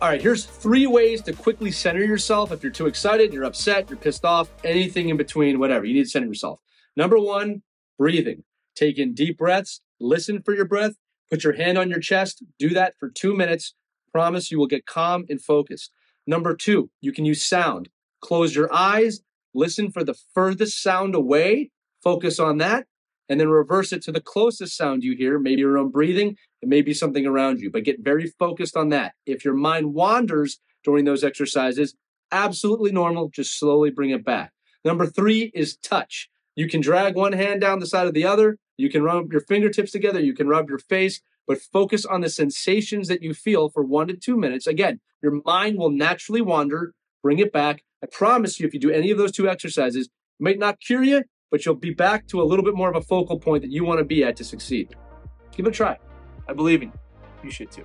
All right, here's three ways to quickly center yourself if you're too excited, you're upset, you're pissed off, anything in between, whatever. You need to center yourself. Number one, breathing. Take in deep breaths, listen for your breath, put your hand on your chest, do that for two minutes. Promise you will get calm and focused. Number two, you can use sound. Close your eyes, listen for the furthest sound away, focus on that, and then reverse it to the closest sound you hear, maybe your own breathing, it may be something around you, but get very focused on that. If your mind wanders during those exercises, absolutely normal, just slowly bring it back. Number three is touch. You can drag one hand down the side of the other, you can rub your fingertips together, you can rub your face, but focus on the sensations that you feel for one to two minutes. Again, your mind will naturally wander, bring it back. I promise you, if you do any of those two exercises, it might not cure you, but you'll be back to a little bit more of a focal point that you want to be at to succeed. Give it a try. I believe in you. You should too.